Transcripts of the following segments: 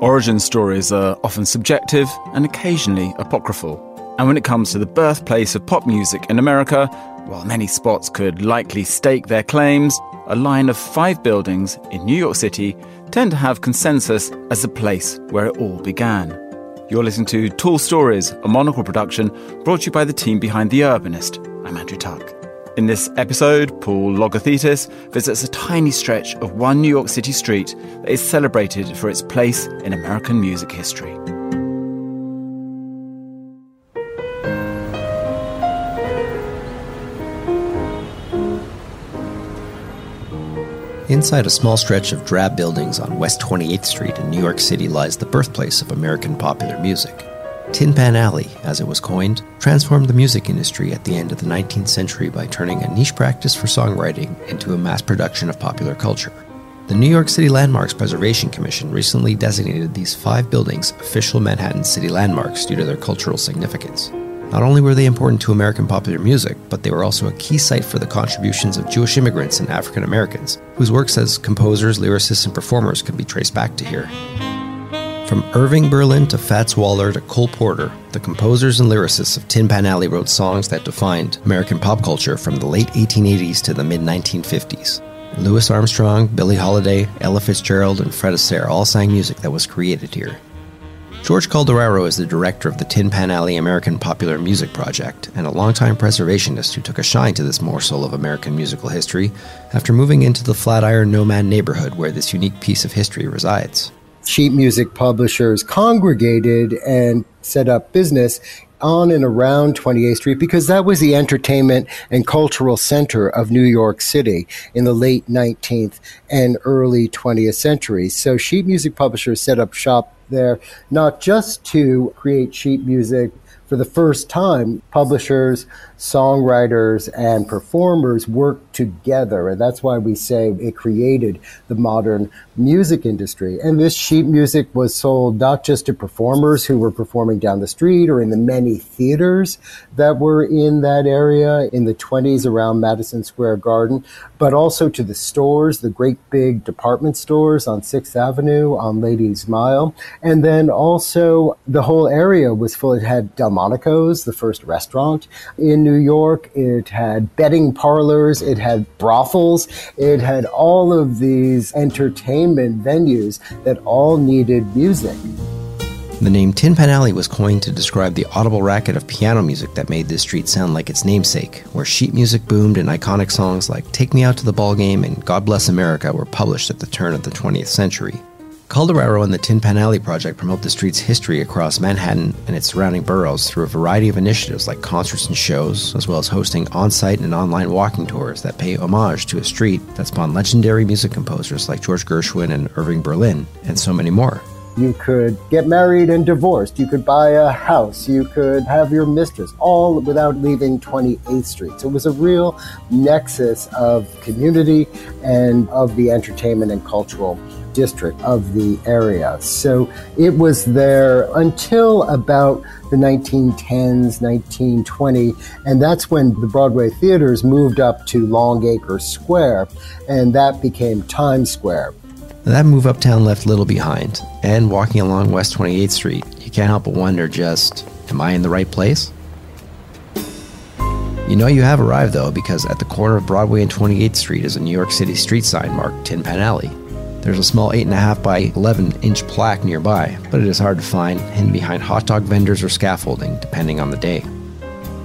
Origin stories are often subjective and occasionally apocryphal. And when it comes to the birthplace of pop music in America, while many spots could likely stake their claims, a line of five buildings in New York City tend to have consensus as the place where it all began. You're listening to Tall Stories, a monocle production brought to you by the team behind The Urbanist. I'm Andrew Tuck. In this episode, Paul Logothetis visits a tiny stretch of one New York City street that is celebrated for its place in American music history. Inside a small stretch of drab buildings on West 28th Street in New York City lies the birthplace of American popular music. Tin Pan Alley, as it was coined, transformed the music industry at the end of the 19th century by turning a niche practice for songwriting into a mass production of popular culture. The New York City Landmarks Preservation Commission recently designated these five buildings official Manhattan city landmarks due to their cultural significance. Not only were they important to American popular music, but they were also a key site for the contributions of Jewish immigrants and African Americans, whose works as composers, lyricists, and performers can be traced back to here. From Irving Berlin to Fats Waller to Cole Porter, the composers and lyricists of Tin Pan Alley wrote songs that defined American pop culture from the late 1880s to the mid 1950s. Louis Armstrong, Billie Holiday, Ella Fitzgerald, and Fred Astaire all sang music that was created here. George Calderaro is the director of the Tin Pan Alley American Popular Music Project and a longtime preservationist who took a shine to this morsel of American musical history after moving into the Flatiron Nomad neighborhood where this unique piece of history resides. Sheet music publishers congregated and set up business on and around 28th Street because that was the entertainment and cultural center of New York City in the late 19th and early 20th centuries. So sheet music publishers set up shop there, not just to create sheet music for the first time, publishers, songwriters, and performers worked together. And that's why we say it created the modern music industry. And this sheet music was sold not just to performers who were performing down the street or in the many theaters that were in that area in the 20s around Madison Square Garden, but also to the stores, the great big department stores on 6th Avenue, on Ladies Mile. And then also the whole area was full. It had Delmonico's, the first restaurant in New York. It had betting parlors. It had brothels. It had all of these entertainment venues that all needed music. The name Tin Pan Alley was coined to describe the audible racket of piano music that made this street sound like its namesake, where sheet music boomed and iconic songs like Take Me Out to the Ball Game and God Bless America were published at the turn of the 20th century. Calderaro and the Tin Pan Alley Project promote the street's history across Manhattan and its surrounding boroughs through a variety of initiatives like concerts and shows, as well as hosting on site and online walking tours that pay homage to a street that spawned legendary music composers like George Gershwin and Irving Berlin, and so many more. You could get married and divorced. You could buy a house. You could have your mistress, all without leaving 28th Street. So it was a real nexus of community and of the entertainment and cultural district of the area. So it was there until about the 1910s, 1920, and that's when the Broadway theaters moved up to Longacre Square, and that became Times Square. That move uptown left little behind, and walking along West 28th Street, you can't help but wonder just, am I in the right place? You know you have arrived though, because at the corner of Broadway and 28th Street is a New York City street sign marked Tin Pan Alley. There's a small 8.5 by 11 inch plaque nearby, but it is hard to find, hidden behind hot dog vendors or scaffolding, depending on the day.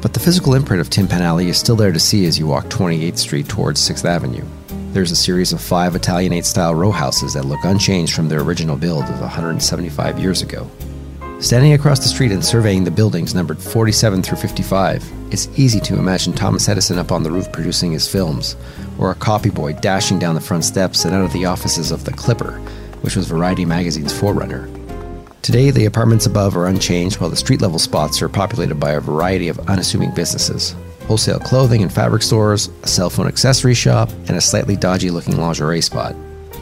But the physical imprint of Tin Pan Alley is still there to see as you walk 28th Street towards 6th Avenue. There's a series of five Italianate style row houses that look unchanged from their original build of 175 years ago. Standing across the street and surveying the buildings numbered 47 through 55, it's easy to imagine Thomas Edison up on the roof producing his films, or a copy boy dashing down the front steps and out of the offices of The Clipper, which was Variety magazine's forerunner. Today, the apartments above are unchanged while the street level spots are populated by a variety of unassuming businesses wholesale clothing and fabric stores, a cell phone accessory shop, and a slightly dodgy looking lingerie spot.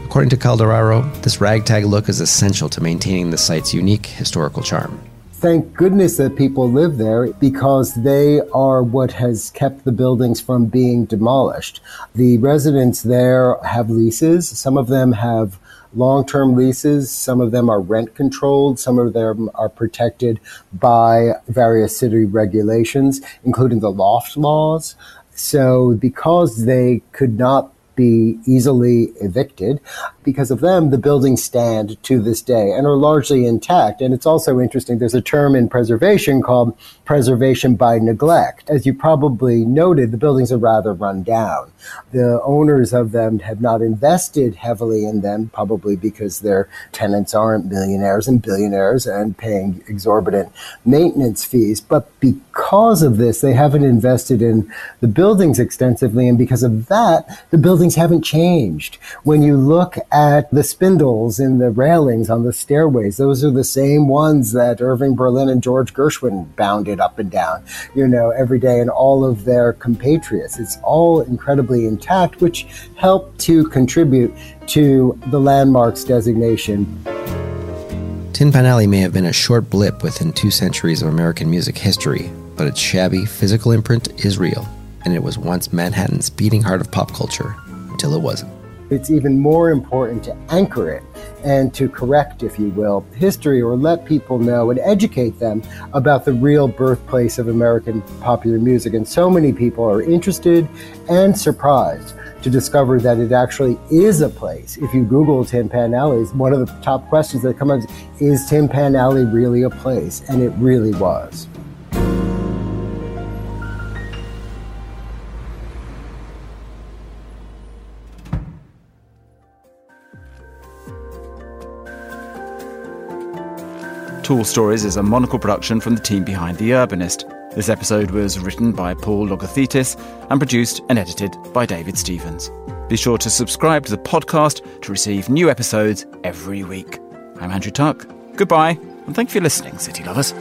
According to Calderaro, this ragtag look is essential to maintaining the site's unique historical charm. Thank goodness that people live there because they are what has kept the buildings from being demolished. The residents there have leases. Some of them have long term leases. Some of them are rent controlled, some of them are protected by various city regulations, including the loft laws. So, because they could not be easily evicted. Because of them, the buildings stand to this day and are largely intact. And it's also interesting, there's a term in preservation called preservation by neglect. As you probably noted, the buildings are rather run down. The owners of them have not invested heavily in them, probably because their tenants aren't millionaires and billionaires and paying exorbitant maintenance fees. But because of this, they haven't invested in the buildings extensively. And because of that, the buildings haven't changed. When you look at the spindles in the railings on the stairways, those are the same ones that Irving Berlin and George Gershwin bounded up and down, you know, every day and all of their compatriots. It's all incredibly intact, which helped to contribute to the landmarks designation. Tin Pan Alley may have been a short blip within two centuries of American music history, but its shabby physical imprint is real, and it was once Manhattan's beating heart of pop culture until it wasn't. It's even more important to anchor it and to correct, if you will, history or let people know and educate them about the real birthplace of American popular music. And so many people are interested and surprised to discover that it actually is a place. If you Google Tin Pan Alley, one of the top questions that come up is, is Tin Pan Alley really a place? And it really was. Tall Stories is a monocle production from the team behind The Urbanist. This episode was written by Paul Logothetis and produced and edited by David Stevens. Be sure to subscribe to the podcast to receive new episodes every week. I'm Andrew Tuck. Goodbye, and thank you for listening, City Lovers.